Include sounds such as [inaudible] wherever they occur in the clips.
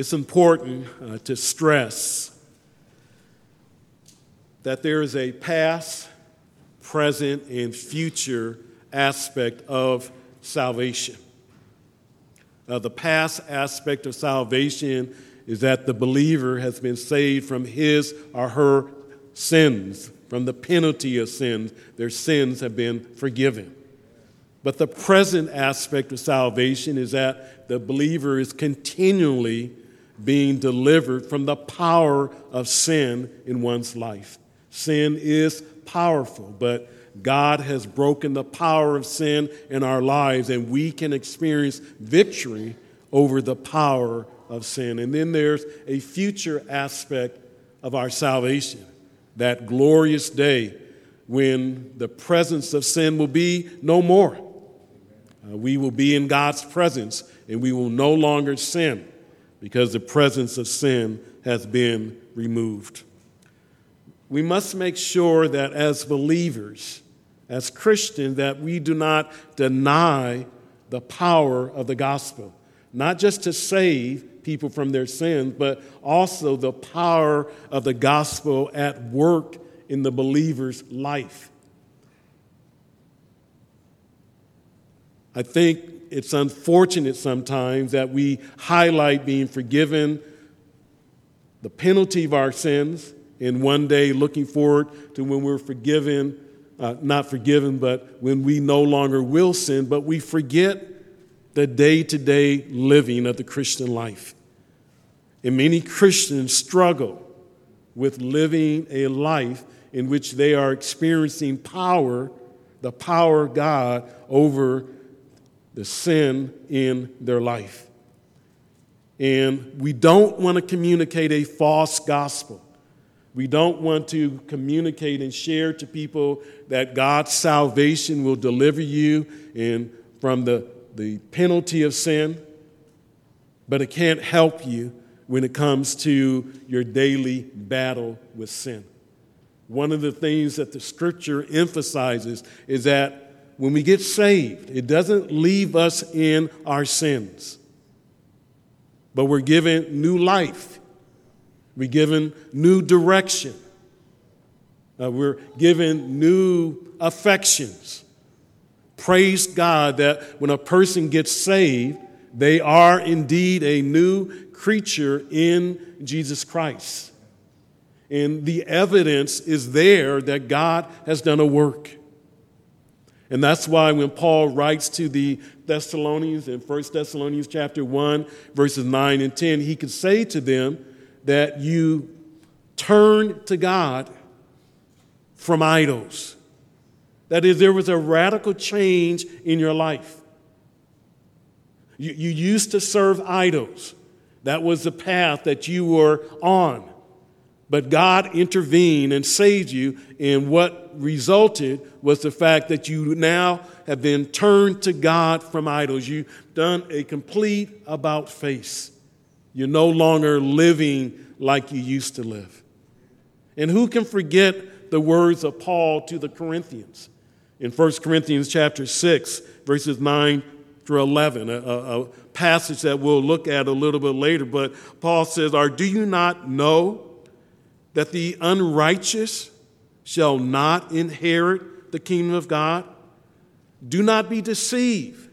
It's important uh, to stress that there is a past, present, and future aspect of salvation. Uh, the past aspect of salvation is that the believer has been saved from his or her sins, from the penalty of sins. Their sins have been forgiven. But the present aspect of salvation is that the believer is continually being delivered from the power of sin in one's life. Sin is powerful, but God has broken the power of sin in our lives, and we can experience victory over the power of sin. And then there's a future aspect of our salvation, that glorious day when the presence of sin will be no more. Uh, we will be in God's presence, and we will no longer sin because the presence of sin has been removed we must make sure that as believers, as Christians, that we do not deny the power of the gospel, not just to save people from their sins, but also the power of the gospel at work in the believer's life. I think it's unfortunate sometimes that we highlight being forgiven, the penalty of our sins, and one day looking forward to when we're forgiven, uh, not forgiven, but when we no longer will sin, but we forget the day to day living of the Christian life. And many Christians struggle with living a life in which they are experiencing power, the power of God over the sin in their life. And we don't want to communicate a false gospel. We don't want to communicate and share to people that God's salvation will deliver you from the, the penalty of sin, but it can't help you when it comes to your daily battle with sin. One of the things that the scripture emphasizes is that when we get saved, it doesn't leave us in our sins, but we're given new life we're given new direction. Uh, we're given new affections. Praise God that when a person gets saved, they are indeed a new creature in Jesus Christ. And the evidence is there that God has done a work. And that's why when Paul writes to the Thessalonians in 1 Thessalonians chapter 1, verses 9 and 10, he could say to them, that you turn to God from idols. That is, there was a radical change in your life. You, you used to serve idols, that was the path that you were on. But God intervened and saved you, and what resulted was the fact that you now have been turned to God from idols. You've done a complete about face. You're no longer living like you used to live. And who can forget the words of Paul to the Corinthians in 1 Corinthians chapter 6, verses 9 through 11, a, a, passage that we'll look at a little bit later. But Paul says, Or do you not know that the unrighteous shall not inherit the kingdom of God? Do not be deceived.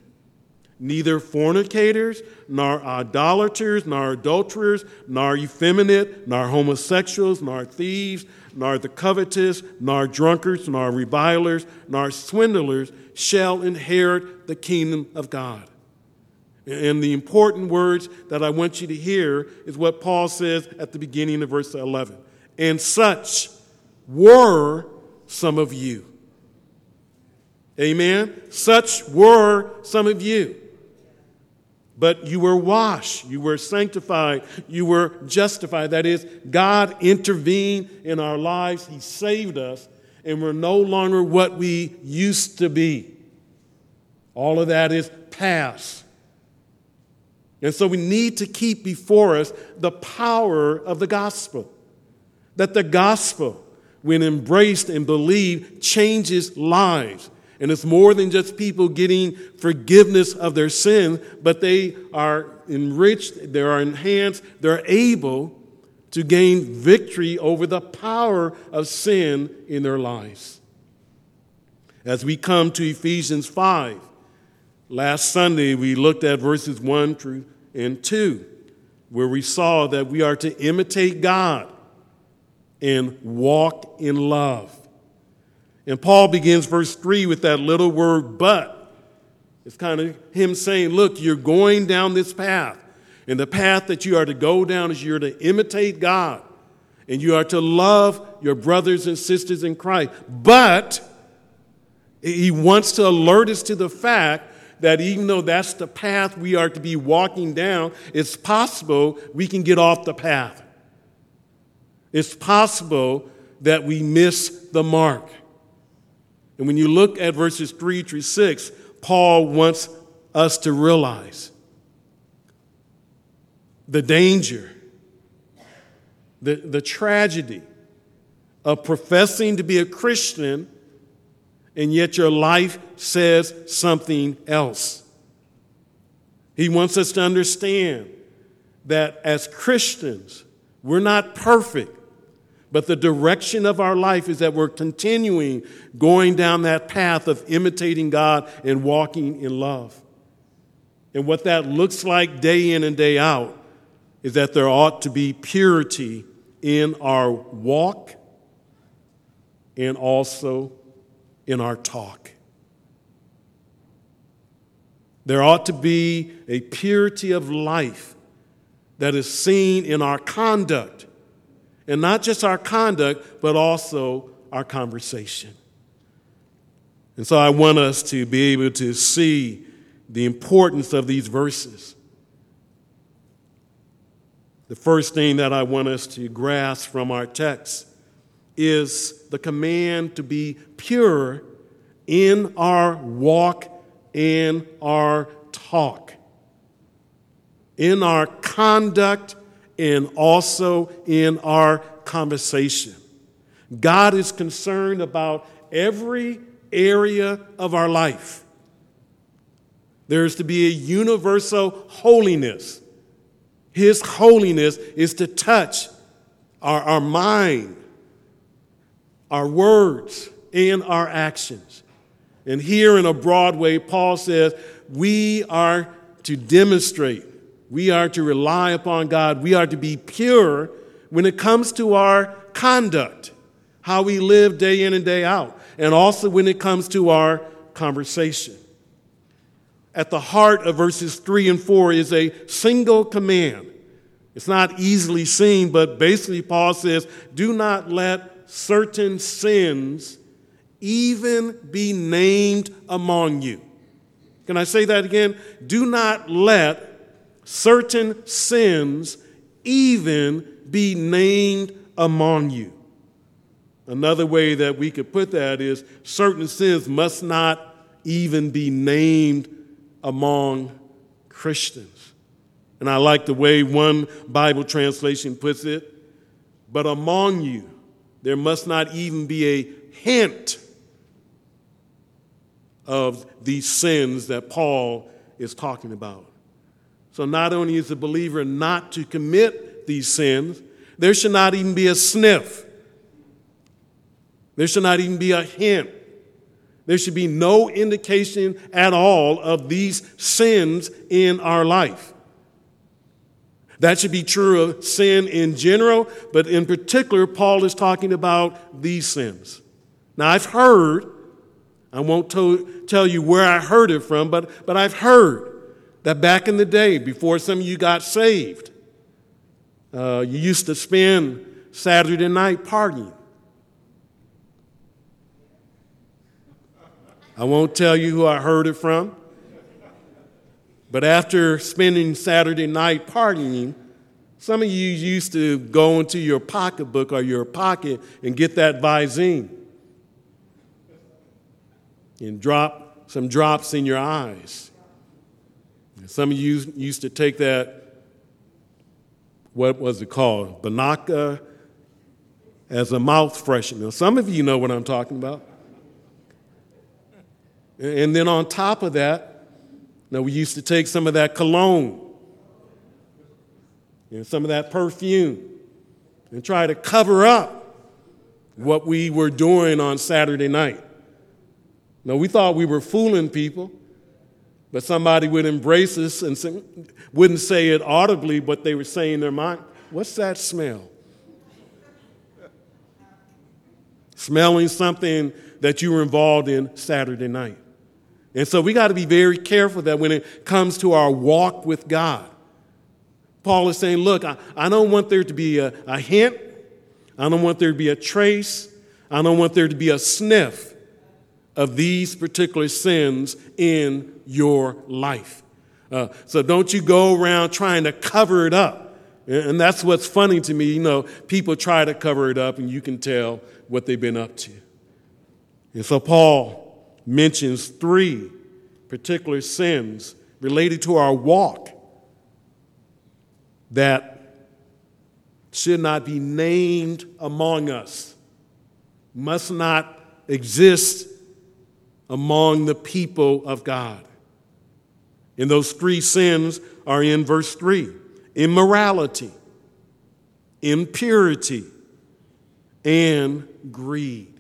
Neither fornicators, nor idolaters, nor adulterers, nor effeminate, nor homosexuals, nor thieves, nor the covetous, nor drunkards, nor revilers, nor swindlers shall inherit the kingdom of God. And the important words that I want you to hear is what Paul says at the beginning of verse 11. And such were some of you. Amen? Such were some of you. But you were washed, you were sanctified, you were justified. That is, God intervened in our lives, He saved us, and we're no longer what we used to be. All of that is past. And so we need to keep before us the power of the gospel. That the gospel, when embraced and believed, changes lives. And it's more than just people getting forgiveness of their sin, but they are enriched, they are enhanced, they're able to gain victory over the power of sin in their lives. As we come to Ephesians 5, last Sunday we looked at verses 1 through and 2, where we saw that we are to imitate God and walk in love. And Paul begins verse 3 with that little word, but. It's kind of him saying, Look, you're going down this path. And the path that you are to go down is you're to imitate God and you are to love your brothers and sisters in Christ. But he wants to alert us to the fact that even though that's the path we are to be walking down, it's possible we can get off the path. It's possible that we miss the mark. And when you look at verses 3 through 6, Paul wants us to realize the danger, the, the tragedy of professing to be a Christian and yet your life says something else. He wants us to understand that as Christians, we're not perfect, but the direction of our life is that we're continuing going down that path of imitating God and walking in love. And what that looks like day in and day out is that there ought to be purity in our walk and also in our talk. There ought to be a purity of life that is seen in our conduct, and not just our conduct, but also our conversation. And so I want us to be able to see the importance of these verses the first thing that I want us to grasp from our text is the command to be pure in our walk and our talk, in our conduct, and also in our conversation. God is concerned about every area of our life. There is to be a universal holiness his holiness is to touch our, our mind, our words, and our actions. And here in a broad way, Paul says we are to demonstrate, we are to rely upon God, we are to be pure when it comes to our conduct, how we live day in and day out, and also when it comes to our conversation. At the heart of verses 3 and 4 is a single command it's not easily seen, but basically, Paul says, do not let certain sins even be named among you. Can I say that again? Do not let certain sins even be named among you. Another way that we could put that is certain sins must not even be named among Christians. And I like the way one Bible translation puts it. But among you, there must not even be a hint of these sins that Paul is talking about. So not only is the believer not to commit these sins, there should not even be a sniff. There should not even be a hint. There should be no indication at all of these sins in our life. That should be true of sin in general, but in particular, Paul is talking about these sins. Now, I've heard, I won't to, tell you where I heard it from, but, but I've heard that back in the day, before some of you got saved, uh, you used to spend Saturday night partying. I won't tell you who I heard it from. But after spending Saturday night partying, some of you used to go into your pocketbook or your pocket and get that Visine and drop some drops in your eyes. Some of you used to take that, what was it called? Binaca as a mouth freshener. Some of you know what I'm talking about. And then on top of that, now we used to take some of that cologne and some of that perfume and try to cover up what we were doing on Saturday night. Now, we thought we were fooling people, but somebody would embrace us and say, wouldn't say it audibly, but they were saying in their mind, What's that smell? Smelling something that you were involved in Saturday night. And so we got to be very careful that when it comes to our walk with God, Paul is saying, Look, I, I don't want there to be a, a hint, I don't want there to be a trace, I don't want there to be a sniff of these particular sins in your life. Uh, so don't you go around trying to cover it up. And that's what's funny to me. You know, people try to cover it up, and you can tell what they've been up to. And so Paul mentions three particular sins related to our walk that should not be named among us, must not exist among the people of God. And those three sins are in verse 3 immorality, impurity, and greed.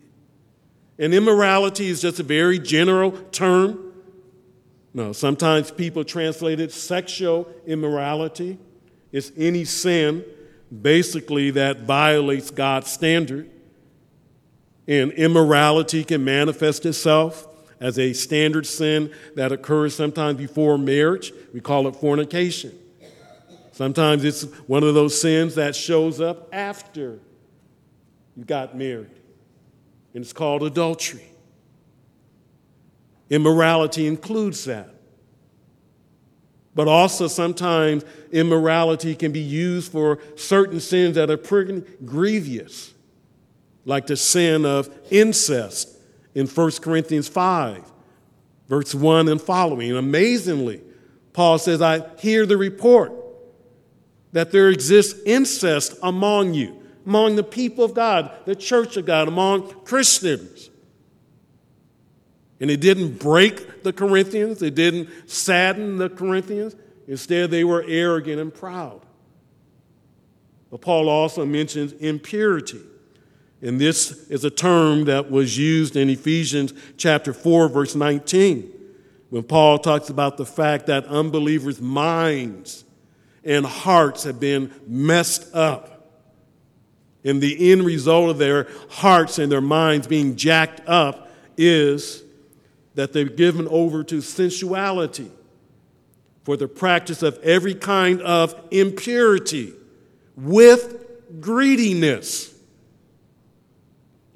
And immorality is just a very general term. No, sometimes people translate it sexual immorality. It's any sin, basically, that violates God's standard. And immorality can manifest itself as a standard sin that occurs sometimes before marriage. We call it fornication. Sometimes it's one of those sins that shows up after you got married and it's called adultery. Immorality includes that. But also, sometimes immorality can be used for certain sins that are pretty grievous, like the sin of incest in 1 Corinthians 5, verse 1 and following. Amazingly, Paul says, I hear the report that there exists incest among you among the people of God, the church of God, among Christians. And it didn't break the Corinthians, it didn't sadden the Corinthians. Instead, they were arrogant and proud. But Paul also mentions impurity. And this is a term that was used in Ephesians chapter 4, verse 19, when Paul talks about the fact that unbelievers' minds and hearts have been messed up. And the end result of their hearts and their minds being jacked up is that they're given over to sensuality for the practice of every kind of impurity with greediness.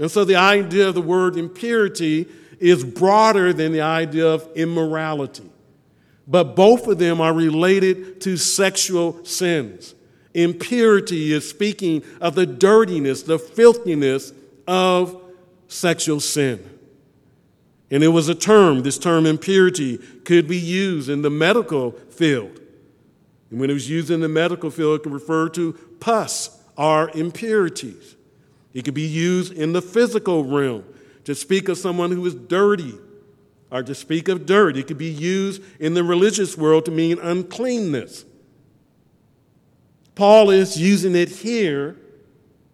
And so the idea of the word impurity is broader than the idea of immorality. But both of them are related to sexual sins. Impurity is speaking of the dirtiness, the filthiness of sexual sin. And it was a term, this term impurity could be used in the medical field. And when it was used in the medical field, it could refer to pus or impurities. It could be used in the physical realm to speak of someone who is dirty or to speak of dirt. It could be used in the religious world to mean uncleanness. Paul is using it here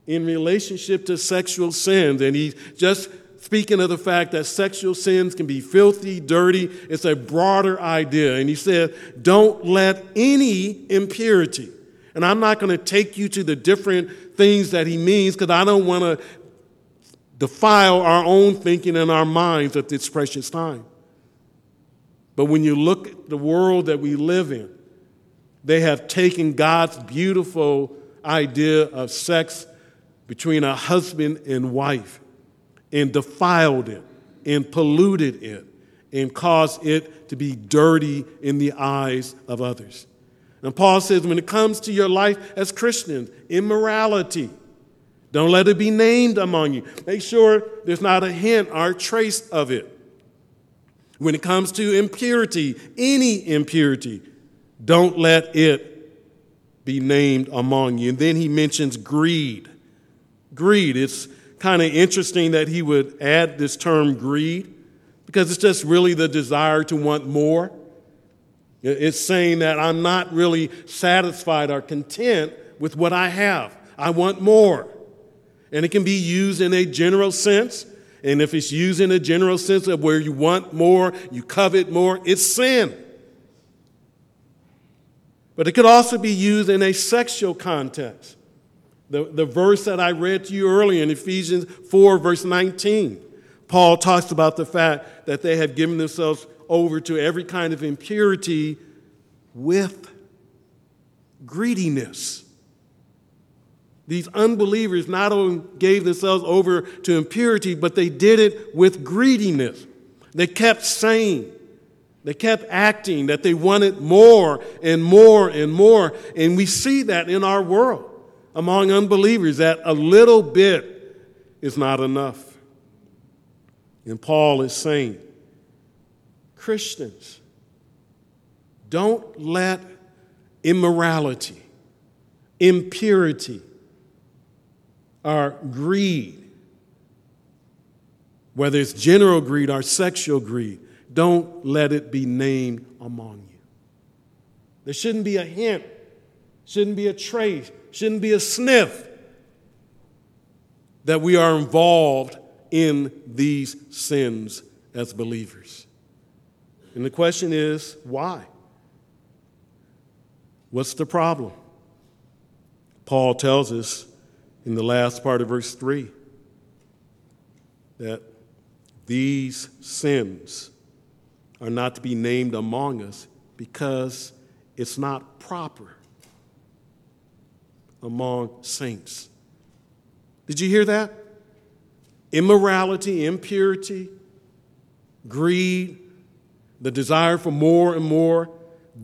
in relationship to sexual sins, and he's just speaking of the fact that sexual sins can be filthy, dirty. It's a broader idea. And he said, don't let any impurity, and I'm not going to take you to the different things that he means because I don't want to defile our own thinking and our minds at this precious time. But when you look at the world that we live in, they have taken God's beautiful idea of sex between a husband and wife and defiled it and polluted it and caused it to be dirty in the eyes of others. And Paul says, when it comes to your life as Christians, immorality, don't let it be named among you. Make sure there's not a hint or a trace of it. When it comes to impurity, any impurity, don't let it be named among you. And then he mentions greed. Greed. It's kind of interesting that he would add this term greed because it's just really the desire to want more. It's saying that I'm not really satisfied or content with what I have. I want more. And it can be used in a general sense. And if it's used in a general sense of where you want more, you covet more, it's sin. But it could also be used in a sexual context. The, the verse that I read to you earlier in Ephesians 4, verse 19, Paul talks about the fact that they have given themselves over to every kind of impurity with greediness. These unbelievers not only gave themselves over to impurity, but they did it with greediness. They kept saying, they kept acting that they wanted more and more and more. And we see that in our world among unbelievers, that a little bit is not enough. And Paul is saying, Christians, don't let immorality, impurity, or greed, whether it's general greed or sexual greed, don't let it be named among you. There shouldn't be a hint, shouldn't be a trace, shouldn't be a sniff that we are involved in these sins as believers. And the question is why? What's the problem? Paul tells us in the last part of verse 3 that these sins are not to be named among us because it's not proper among saints. Did you hear that? Immorality, impurity, greed, the desire for more and more,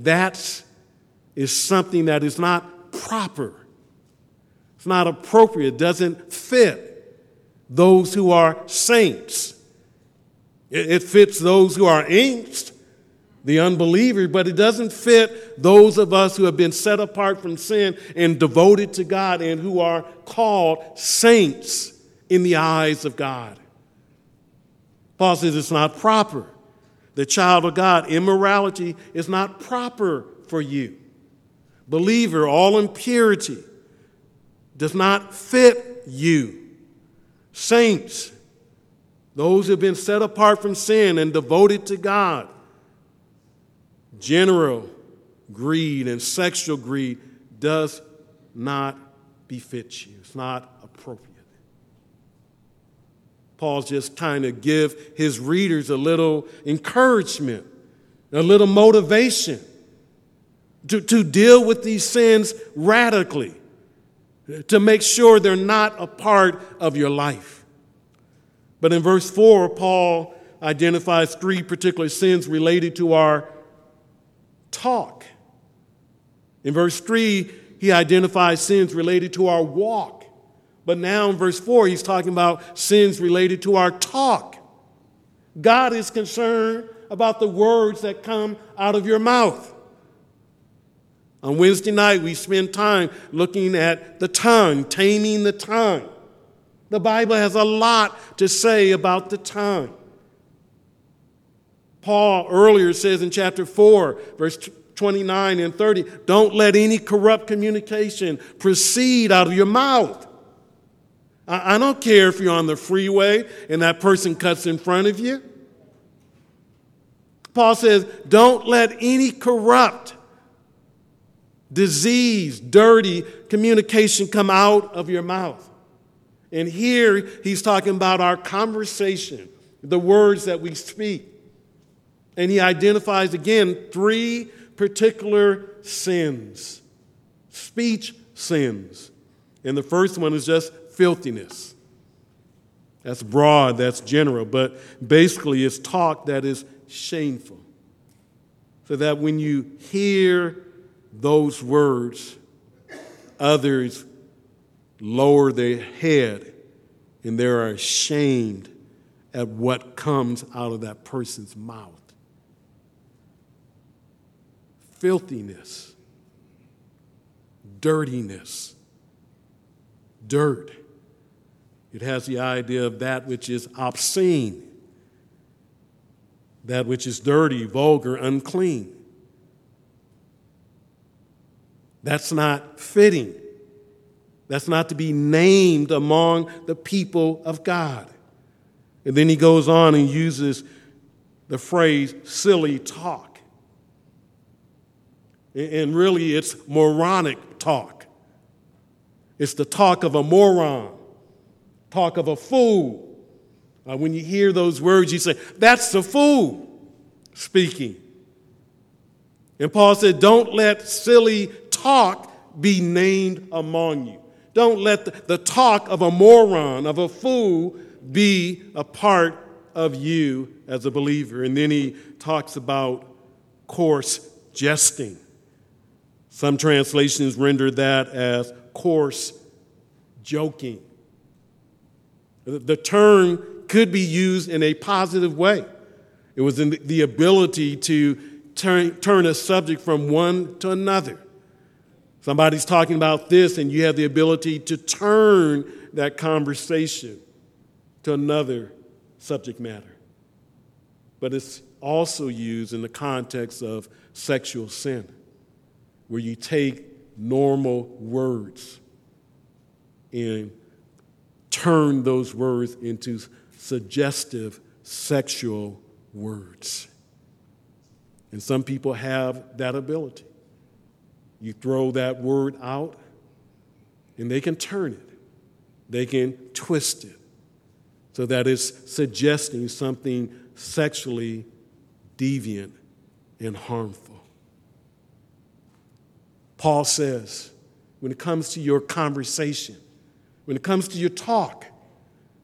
that is something that is not proper. It's not appropriate, it doesn't fit those who are saints. It fits those who are angst, the unbeliever, but it doesn't fit those of us who have been set apart from sin and devoted to God and who are called saints in the eyes of God. Paul says it's not proper. The child of God, immorality is not proper for you. Believer, all impurity does not fit you. Saints, those who have been set apart from sin and devoted to God, general greed and sexual greed does not befit you. It's not appropriate. Paul's just trying to give his readers a little encouragement, a little motivation to, to deal with these sins radically, to make sure they're not a part of your life. But in verse 4, Paul identifies three particular sins related to our talk. In verse 3, he identifies sins related to our walk. But now in verse 4, he's talking about sins related to our talk. God is concerned about the words that come out of your mouth. On Wednesday night, we spend time looking at the tongue, taming the tongue. The Bible has a lot to say about the tongue. Paul earlier says in chapter 4, verse 29 and 30, don't let any corrupt communication proceed out of your mouth. I, don't care if you're on the freeway and that person cuts in front of you. Paul says, don't let any corrupt, disease, dirty communication come out of your mouth. And here he's talking about our conversation, the words that we speak. And he identifies again three particular sins speech sins. And the first one is just filthiness. That's broad, that's general, but basically it's talk that is shameful. So that when you hear those words, others lower their head and they're ashamed at what comes out of that person's mouth. Filthiness, dirtiness, dirt. It has the idea of that which is obscene. that which is dirty, vulgar, unclean. That's not fitting. That's not to be named among the people of God. And then he goes on and uses the phrase silly talk. And really, it's moronic talk. It's the talk of a moron, talk of a fool. Uh, when you hear those words, you say, That's the fool speaking. And Paul said, Don't let silly talk be named among you. Don't let the, the talk of a moron, of a fool, be a part of you as a believer. And then he talks about coarse jesting. Some translations render that as coarse joking. The term could be used in a positive way. It was in the ability to turn, turn a subject from one to another. Somebody's talking about this, and you have the ability to turn that conversation to another subject matter. But it's also used in the context of sexual sin, where you take normal words and turn those words into suggestive sexual words. And some people have that ability. You throw that word out, and they can turn it, they can twist it so that it's suggesting something sexually deviant and harmful. Paul says, when it comes to your conversation, when it comes to your talk,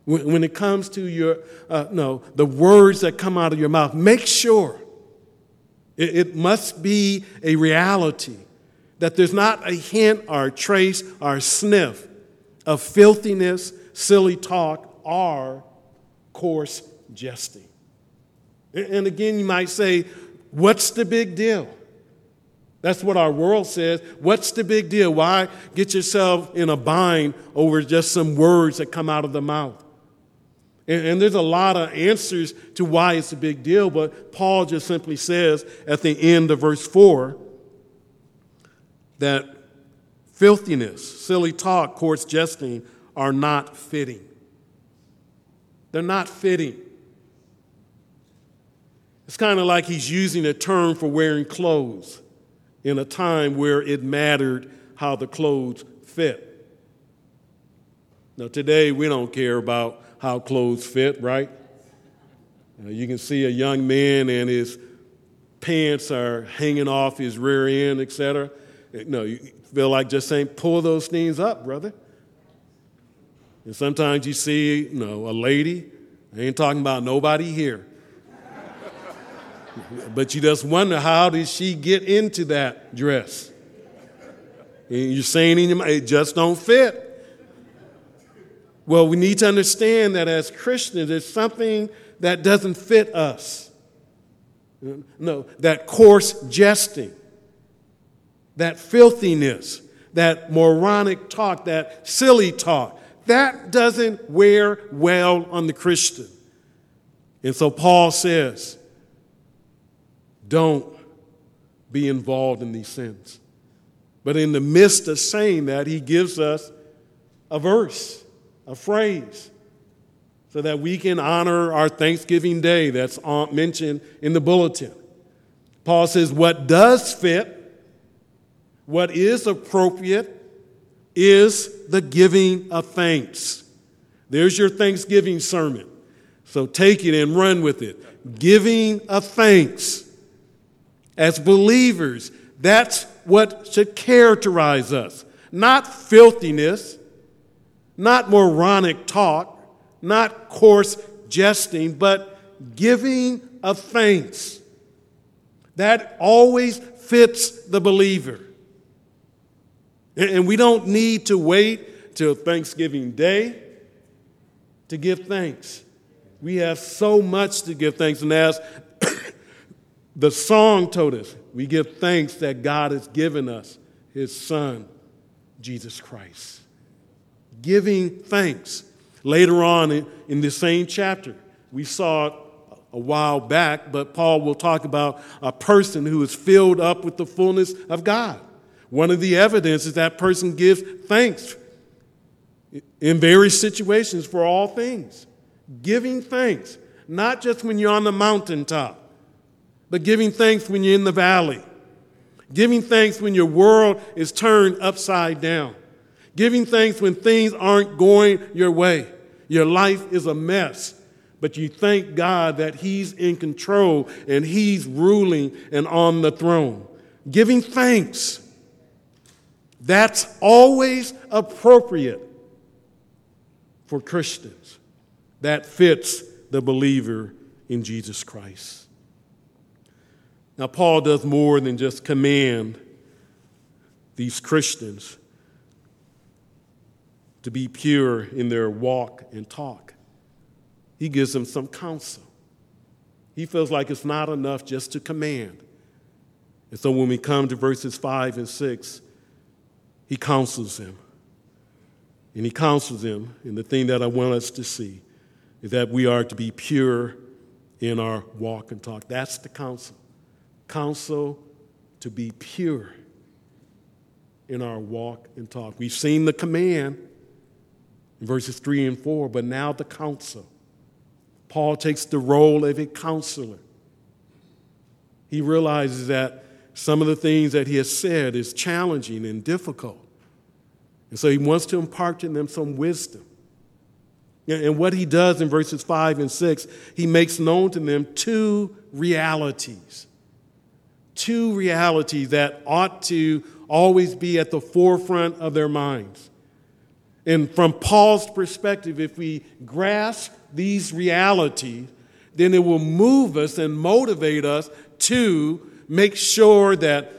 when, when it comes to your, uh, no, the words that come out of your mouth, make sure it, it must be a reality that there's not a hint or a trace or a sniff of filthiness, silly talk, or coarse jesting. And again, you might say, What's the big deal? That's what our world says. What's the big deal? Why get yourself in a bind over just some words that come out of the mouth? And, and, there's a lot of answers to why it's a big deal, but Paul just simply says at the end of verse 4 that filthiness, silly talk, coarse jesting are not fitting. They're not fitting. It's kind of like he's using a term for wearing clothes in a time where it mattered how the clothes fit. Now, today we don't care about how clothes fit, right? you can see a young man and his pants are hanging off his rear end, etc. Eh, no, you feel like just saying, pull those things up, brother. And sometimes you see, you know, a lady, I ain't talking about nobody here. But you just wonder how did she get into that dress? And you're saying in your mind, it just don't fit. Well, we need to understand that as Christians, there's something that doesn't fit us. No, that coarse jesting that filthiness, that moronic talk, that silly talk, that doesn't wear well on the Christian. And so Paul says, don't be involved in these sins. But in the midst of saying that, he gives us a verse, a phrase, so that we can honor our Thanksgiving Day that's mentioned in the bulletin. Paul says, What does fit what is appropriate is the giving of thanks. There's your Thanksgiving sermon. So take it and run with it. Giving of thanks. As believers, that's what should characterize us. Not filthiness, not moronic talk, not coarse jesting, but giving of thanks. That always fits the believer. And we don't need to wait till Thanksgiving Day to give thanks. We have so much to give thanks. And as the song told us, we give thanks that God has given us his Son, Jesus Christ. Giving thanks. Later on in, in the same chapter, we saw a while back, but Paul will talk about a person who is filled up with the fullness of God. One of the evidence is that person gives thanks in various situations for all things. Giving thanks, not just when you're on the mountaintop, but giving thanks when you're in the valley. Giving thanks when your world is turned upside down. Giving thanks when things aren't going your way. Your life is a mess but you thank God that He's in control and He's ruling and on the throne. Giving thanks. That's always appropriate for Christians. That fits the believer in Jesus Christ. Now, Paul does more than just command these Christians to be pure in their walk and talk he gives them some counsel. He feels like it's not enough just to command. And so when we come to verses 5 and 6, he counsels them. And he counsels them. And the thing that I want us to see is that we are to be pure in our walk and talk. That's the counsel. Counsel to be pure in our walk and talk. We've seen the command in verses 3 and 4, but now the counsel. Paul takes the role of a counselor. He realizes that some of the things that he has said is challenging and difficult. And so he wants to impart to them some wisdom. And what he does in verses 5 and 6, he makes known to them two realities. Two realities that ought to always be at the forefront of their minds. And from Paul's perspective, if we grasp these realities, then it will move us and motivate us to make sure that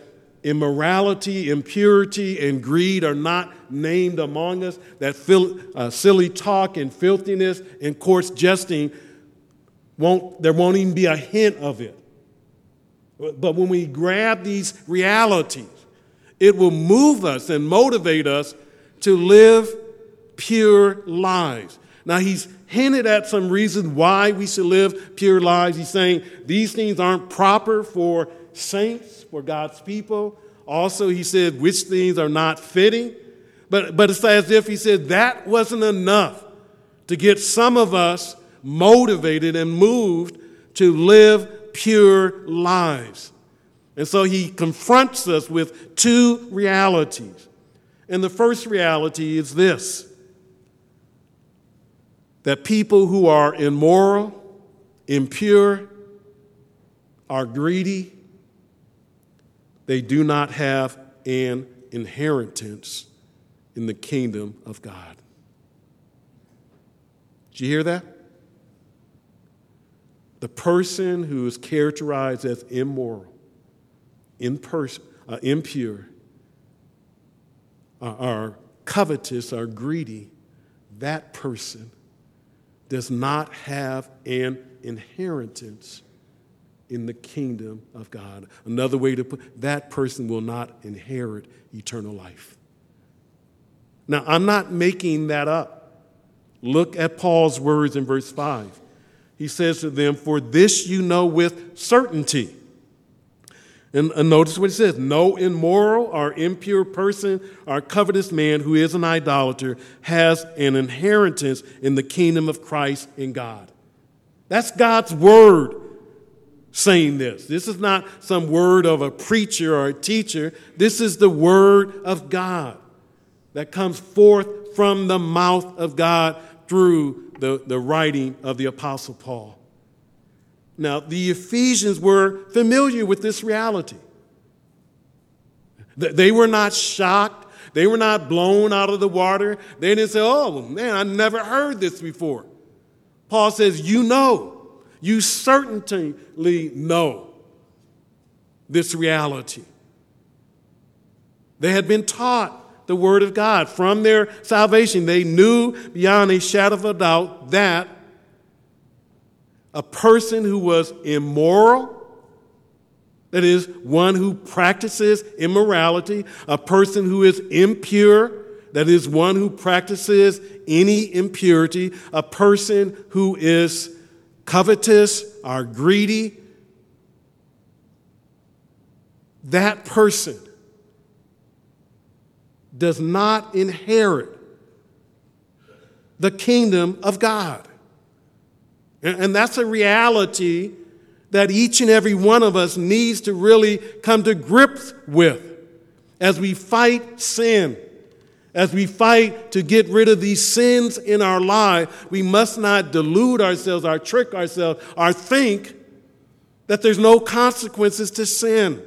immorality, impurity, and greed are not named among us, that fil- uh, silly talk and filthiness and coarse jesting won't, there won't even be a hint of it. But when we grab these realities, it will move us and motivate us to live pure lives. Now, he's hinted at some reasons why we should live pure lives. He's saying these things aren't proper for saints, for God's people. Also, he said which things are not fitting. But, but it's as if he said that wasn't enough to get some of us motivated and moved to live pure lives. And so he confronts us with two realities. And the first reality is this that people who are immoral, impure, are greedy, they do not have an inheritance in the kingdom of God. Did you hear that? The person who is characterized as immoral, uh, impure, uh, are covetous, are greedy, that person does not have an inheritance in the kingdom of God. Another way to put that person will not inherit eternal life. Now, I'm not making that up. Look at Paul's words in verse 5. He says to them, For this you know with certainty and, notice what he says no immoral or impure person or covetous man who is an idolater has an inheritance in the kingdom of Christ in God. That's God's word saying this. This is not some word of a preacher or a teacher. This is the word of God that comes forth from the mouth of God through the, the writing of the Apostle Paul. Now, the Ephesians were familiar with this reality. They were not shocked. They were not blown out of the water. They didn't say, oh, man, I never heard this before. Paul says, You know, you certainly know this reality. They had been taught the Word of God from their salvation. They knew beyond a shadow of a doubt that a person who was immoral, that is, one who practices immorality, a person who is impure, that is, one who practices any impurity, a person who is covetous, or greedy, that person does not inherit the kingdom of God. And, that's a reality that each and every one of us needs to really come to grips with as we fight sin. As we fight to get rid of these sins in our life, we must not delude ourselves or trick ourselves or think that there's no consequences to sin.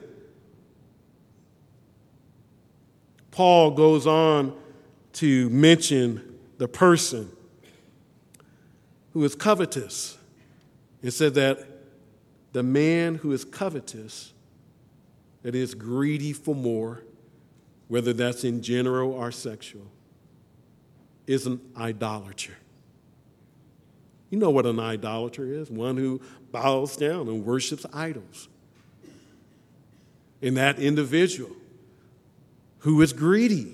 Paul goes on to mention the person who is covetous. It said that the man who is covetous, that is greedy for more, whether that's in general or sexual, is an idolater. You know what an idolater is one who bows down and worships idols. And that individual who is greedy,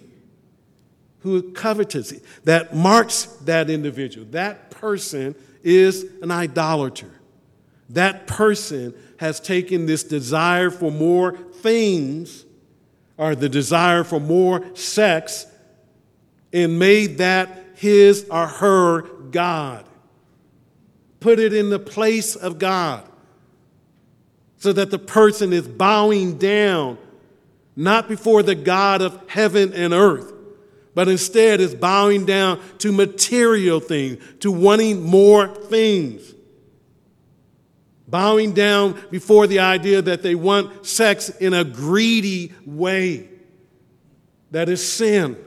who is covetous. That marks that individual. That person is an idolater. That person has taken this desire for more things or the desire for more sex and made that his or her God. Put it in the place of God so that the person is bowing down not before the God of heaven and earth, but instead is bowing down to material things, to wanting more things. Bowing down before the idea that they want sex in a greedy way. That is sin.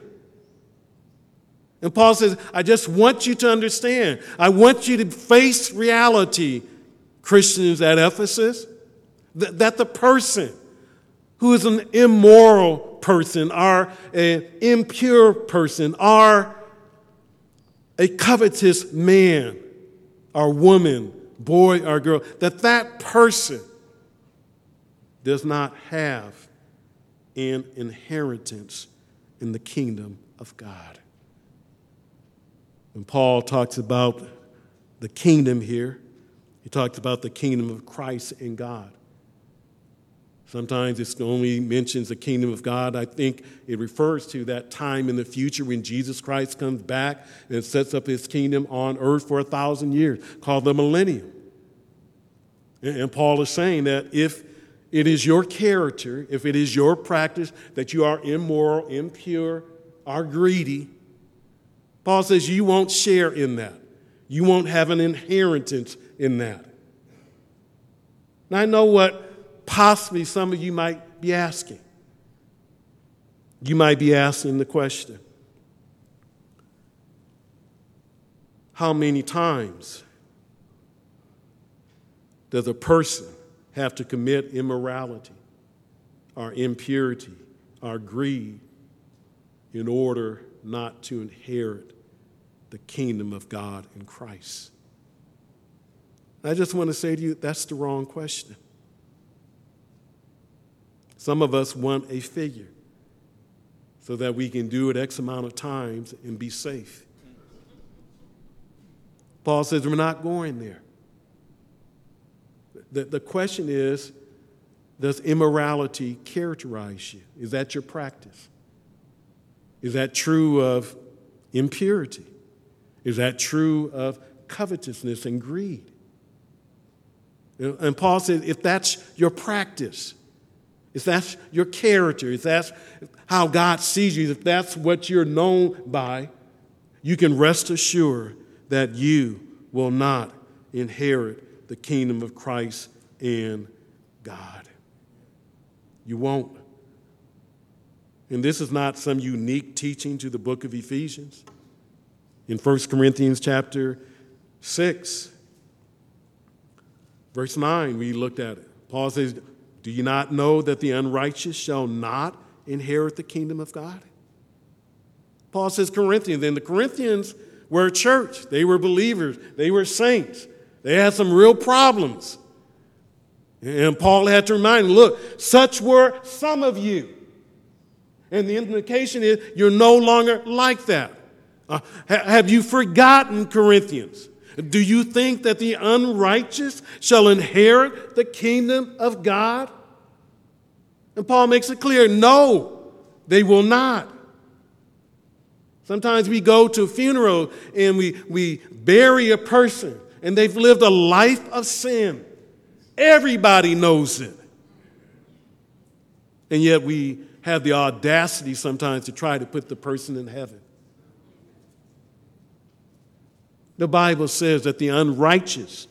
And Paul says, I just want you to understand. I want you to face reality, Christians at Ephesus, that, that the person who is an immoral person or an impure person or a covetous man or woman, boy or girl, that that person does not have an inheritance in the kingdom of God. When Paul talks about the kingdom here, he talks about the kingdom of Christ and God. Sometimes it only mentions the kingdom of God. I think it refers to that time in the future when Jesus Christ comes back and sets up his kingdom on earth for a thousand years, called the millennium. And Paul is saying that if it is your character, if it is your practice that you are immoral, impure, are greedy, Paul says you won't share in that. You won't have an inheritance in that. Now, I know what possibly some of you might be asking. You might be asking the question How many times does a person have to commit immorality or impurity or greed in order not to inherit the kingdom of God in Christ? I just want to say to you that's the wrong question. Some of us want a figure so that we can do it X amount of times and be safe. Paul says we're not going there. The, the question is Does immorality characterize you? Is that your practice? Is that true of impurity? Is that true of covetousness and greed? And Paul says if that's your practice, if that's your character, if that's how God sees you, if that's what you're known by, you can rest assured that you will not inherit the kingdom of Christ and God. You won't. And this is not some unique teaching to the book of Ephesians. In 1 Corinthians chapter 6, verse 9, we looked at it. Paul says, do you not know that the unrighteous shall not inherit the kingdom of God? Paul says Corinthians, and the Corinthians were a church. They were believers, they were saints. They had some real problems. And Paul had to remind them look, such were some of you. And the implication is you're no longer like that. Uh, have you forgotten, Corinthians? Do you think that the unrighteous shall inherit the kingdom of God? And Paul makes it clear no, they will not. Sometimes we go to a funeral and we, we bury a person and they've lived a life of sin. Everybody knows it. And yet we have the audacity sometimes to try to put the person in heaven. The Bible says that the unrighteous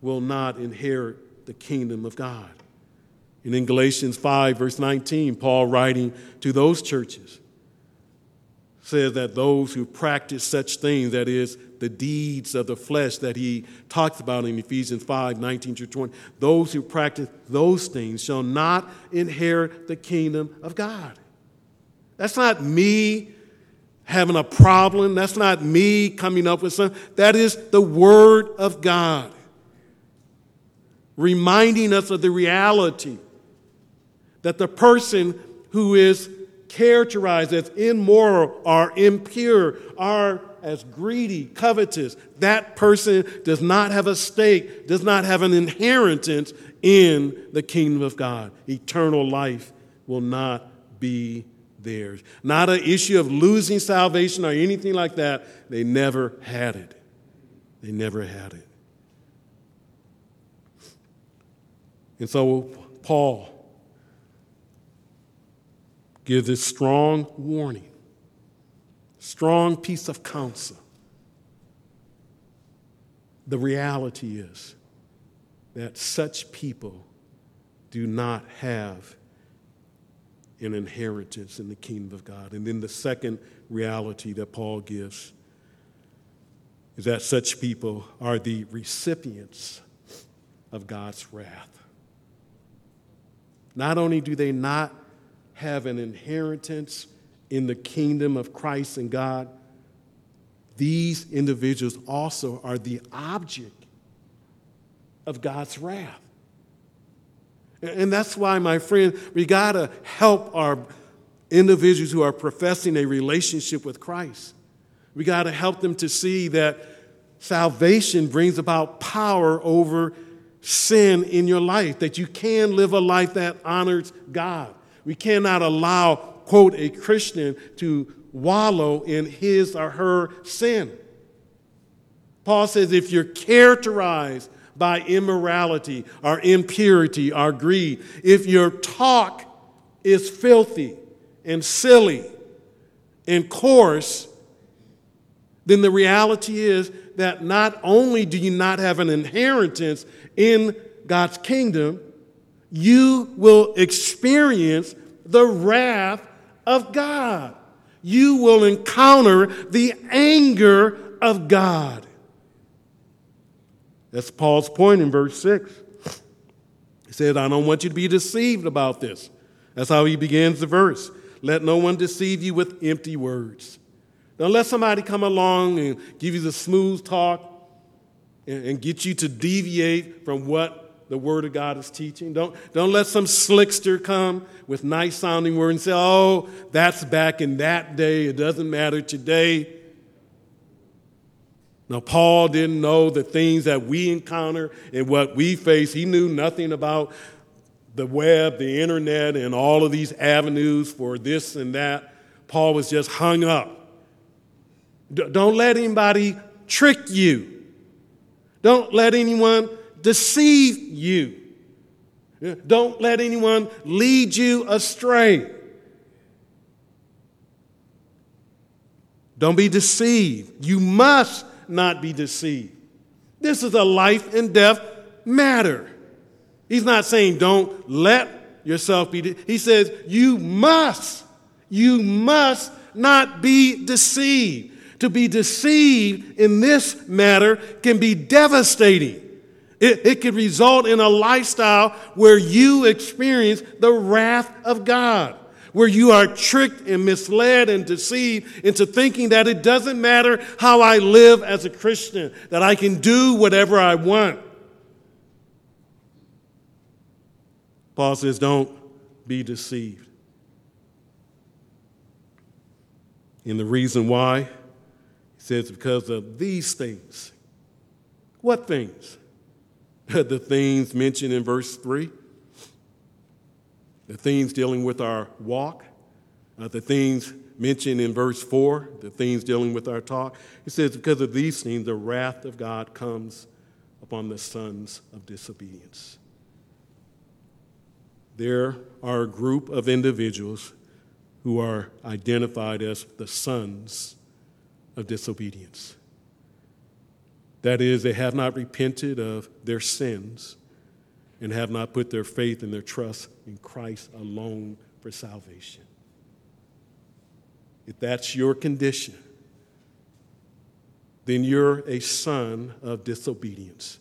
will not inherit the kingdom of God. And in Galatians 5, verse 19, Paul writing to those churches says that those who practice such things, that is, the deeds of the flesh that he talks about in Ephesians 5 19 to 20, those who practice those things shall not inherit the kingdom of God. That's not me having a problem. That's not me coming up with something. That is the Word of God, reminding us of the reality that the person who is characterized as immoral or impure or as greedy, covetous, that person does not have a stake, does not have an inheritance in the kingdom of God. Eternal life will not be theirs. Not an issue of losing salvation or anything like that. They never had it. They never had it. And so Paul gives this strong warning, strong piece of counsel. The reality is that such people do not have an inheritance in the kingdom of God. And then the second reality that Paul gives is that such people are the recipients of God's wrath. Not only do they not have an inheritance in the kingdom of Christ and God, these individuals also are the object of God's wrath. And that's why, my friend, we got to help our individuals who are professing a relationship with Christ. We got to help them to see that salvation brings about power over sin in your life, that you can live a life that honors God. We cannot allow, quote, a Christian to wallow in his or her sin. Paul says if you're characterized by immorality our impurity our greed, if your talk is filthy and silly and coarse, then the reality is that not only do you not have an inheritance in God's kingdom, you will experience the wrath of God. You will encounter the anger of God. That's Paul's point in verse 6. He said, I don't want you to be deceived about this. That's how he begins the verse. Let no one deceive you with empty words. Don't let somebody come along and give you the smooth talk and, and get you to deviate from what the Word of God is teaching. Don't, don't let some slickster come with nice sounding words and say, oh, that's back in that day. It doesn't matter today. Now, Paul didn't know the things that we encounter and what we face. He knew nothing about the web, the internet, and all of these avenues for this and that. Paul was just hung up. D- don't let anybody trick you. Don't let anyone deceive you. Don't let anyone lead you astray. Don't be deceived. You must not be deceived. This is a life and death matter. He's not saying don't let yourself be. De- he says you must, you must not be deceived. To be deceived in this matter can be devastating. It, it could result in a lifestyle where you experience the wrath of God where you are tricked and misled and deceived into thinking that it doesn't matter how I live as a Christian, that I can do whatever I want. Paul says, don't be deceived. And the reason why, he says, Because of these things. What things? [laughs] the things mentioned in verse 3, the things dealing with our walk, uh, the things mentioned in verse 4, the things dealing with our talk. It says, Because of these things, the wrath of God comes upon the sons of disobedience. There are a group of individuals who are identified as the sons of disobedience. That is, they have not repented of their sins and have not put their faith and their trust in Christ alone for salvation. If that's your condition, then you're a son of disobedience.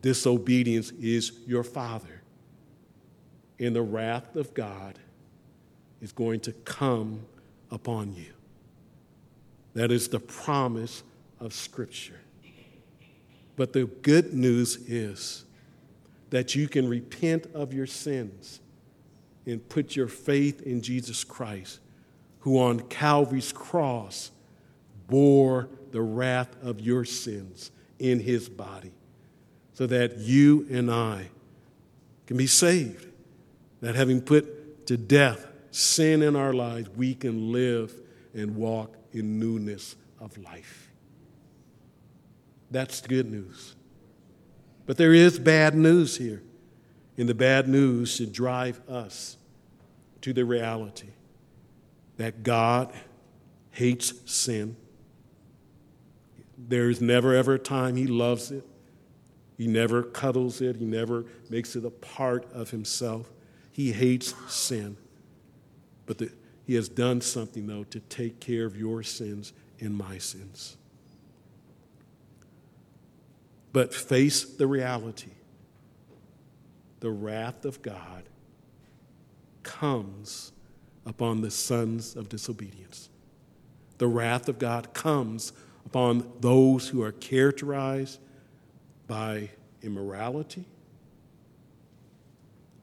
Disobedience is your father. And the wrath of God is going to come upon you. That is the promise of Scripture. But the good news is that you can repent of your sins and put your faith in Jesus Christ, who on Calvary's cross bore the wrath of your sins in his body, so that you and I can be saved. That having put to death sin in our lives, we can live and walk in newness of life. That's the good news. But there is bad news here. And the bad news should drive us to the reality that God hates sin. There is never ever a time He loves it. He never cuddles it. He never makes it a part of Himself. He hates sin. But the, He has done something, though, to take care of your sins and my sins. But face the reality the wrath of God comes upon the sons of disobedience. The wrath of God comes upon those who are characterized by immorality.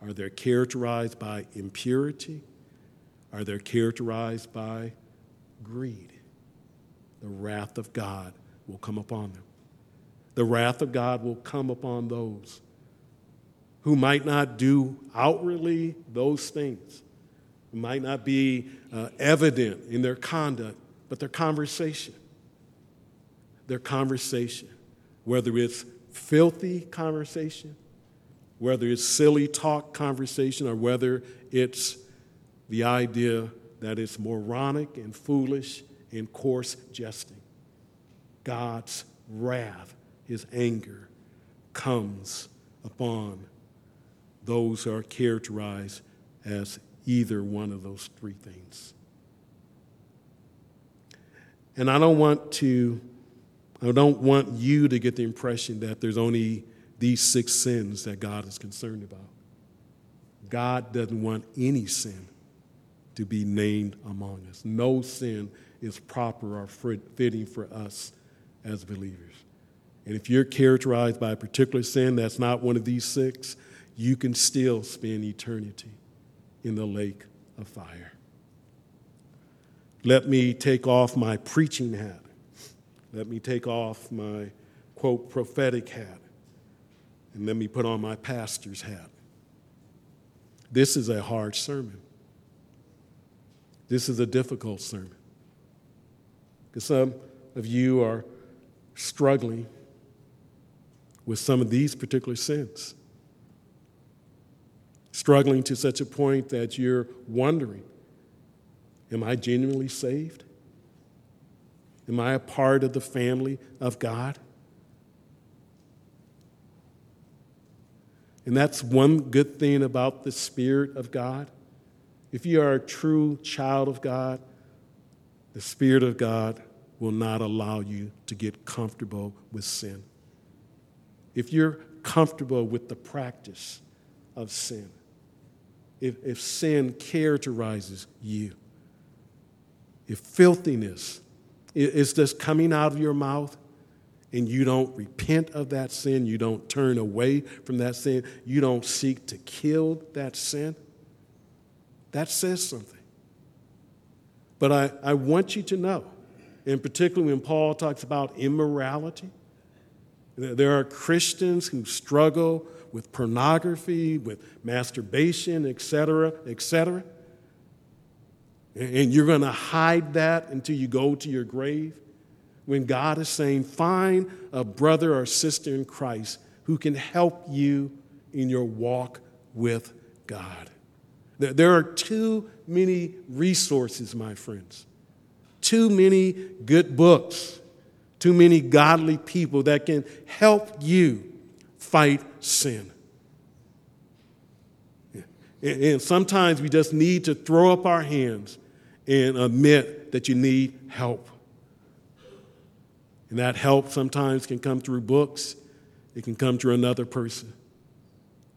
Are they characterized by impurity? Are they characterized by greed? The wrath of God will come upon them. The wrath of God will come upon those who might not do outwardly those things, might not be uh, evident in their conduct, but their conversation. Their conversation, whether it's filthy conversation, whether it's silly talk conversation, or whether it's the idea that it's moronic and foolish and coarse jesting. God's wrath, his anger, comes upon those who are characterized as either one of those three things. And I don't want to, I don't want you to get the impression that there's only these six sins that God is concerned about. God doesn't want any sin to be named among us. No sin is proper or fitting for us as believers. And if you're characterized by a particular sin that's not one of these six, you can still spend eternity in the lake of fire. Let me take off my preaching hat. Let me take off my, quote, prophetic hat. And let me put on my pastor's hat. This is a hard sermon. This is a difficult sermon. Because some of you are struggling with some of these particular sins struggling to such a point that you're wondering Am I genuinely saved? Am I a part of the family of God? And that's one good thing about the Spirit of God. If you are a true child of God, the Spirit of God will not allow you to get comfortable with sin. If you're comfortable with the practice of sin, if, if sin characterizes you, if filthiness is just coming out of your mouth and you don't repent of that sin, you don't turn away from that sin, you don't seek to kill that sin, that says something. But I, I want you to know and particularly when Paul talks about immorality. There are Christians who struggle with pornography, with masturbation, etc., etc. And you're going to hide that until you go to your grave? When God is saying, find a brother or sister in Christ who can help you in your walk with God. There are too many resources, my friends, too many good books, too many godly people that can help you fight sin. And sometimes we just need to throw up our hands and admit that you need help. And that help sometimes can come through books, it can come through another person.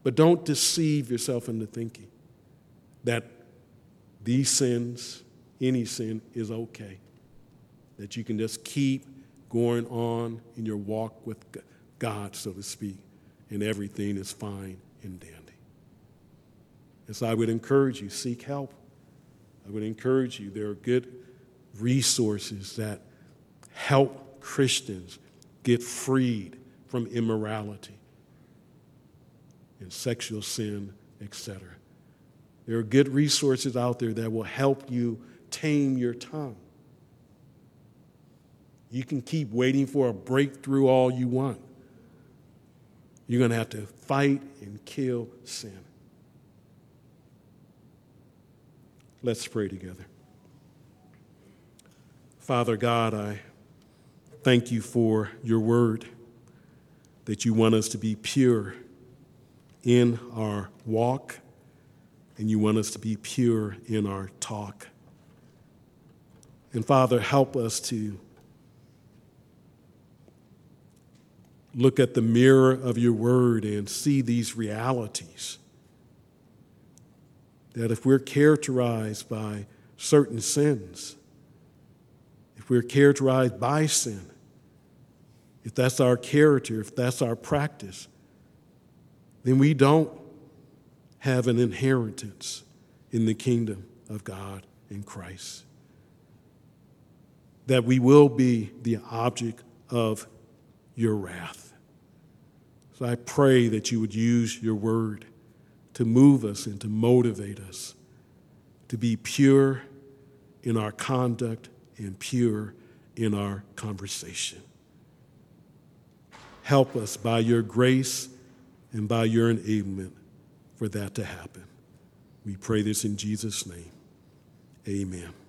But don't deceive yourself into thinking that these sins, any sin, is okay. That you can just keep going on in your walk with God, so to speak, and everything is fine and dandy. And so I would encourage you seek help. I would encourage you, there are good resources that help Christians get freed from immorality and sexual sin, etc. There are good resources out there that will help you tame your tongue. You can keep waiting for a breakthrough all you want. You're going to have to fight and kill sin. Let's pray together. Father God, I thank you for your word, that you want us to be pure in our walk, and you want us to be pure in our talk. And Father, help us to look at the mirror of your word and see these realities that if we're characterized by certain sins, if we're characterized by sin, if that's our character, if that's our practice, then we don't have an inheritance in the kingdom of God in Christ. That we will be the object of your wrath. So I pray that you would use your word to move us and to motivate us to be pure in our conduct and pure in our conversation. Help us by your grace and by your enablement for that to happen. We pray this in Jesus' name. Amen.